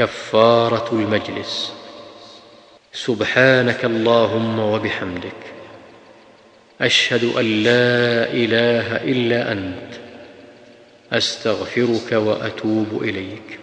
كفارة المجلس. سبحانك اللهم وبحمدك. أشهد أن لا إله إلا أنت. أستغفرك وأتوب إليك.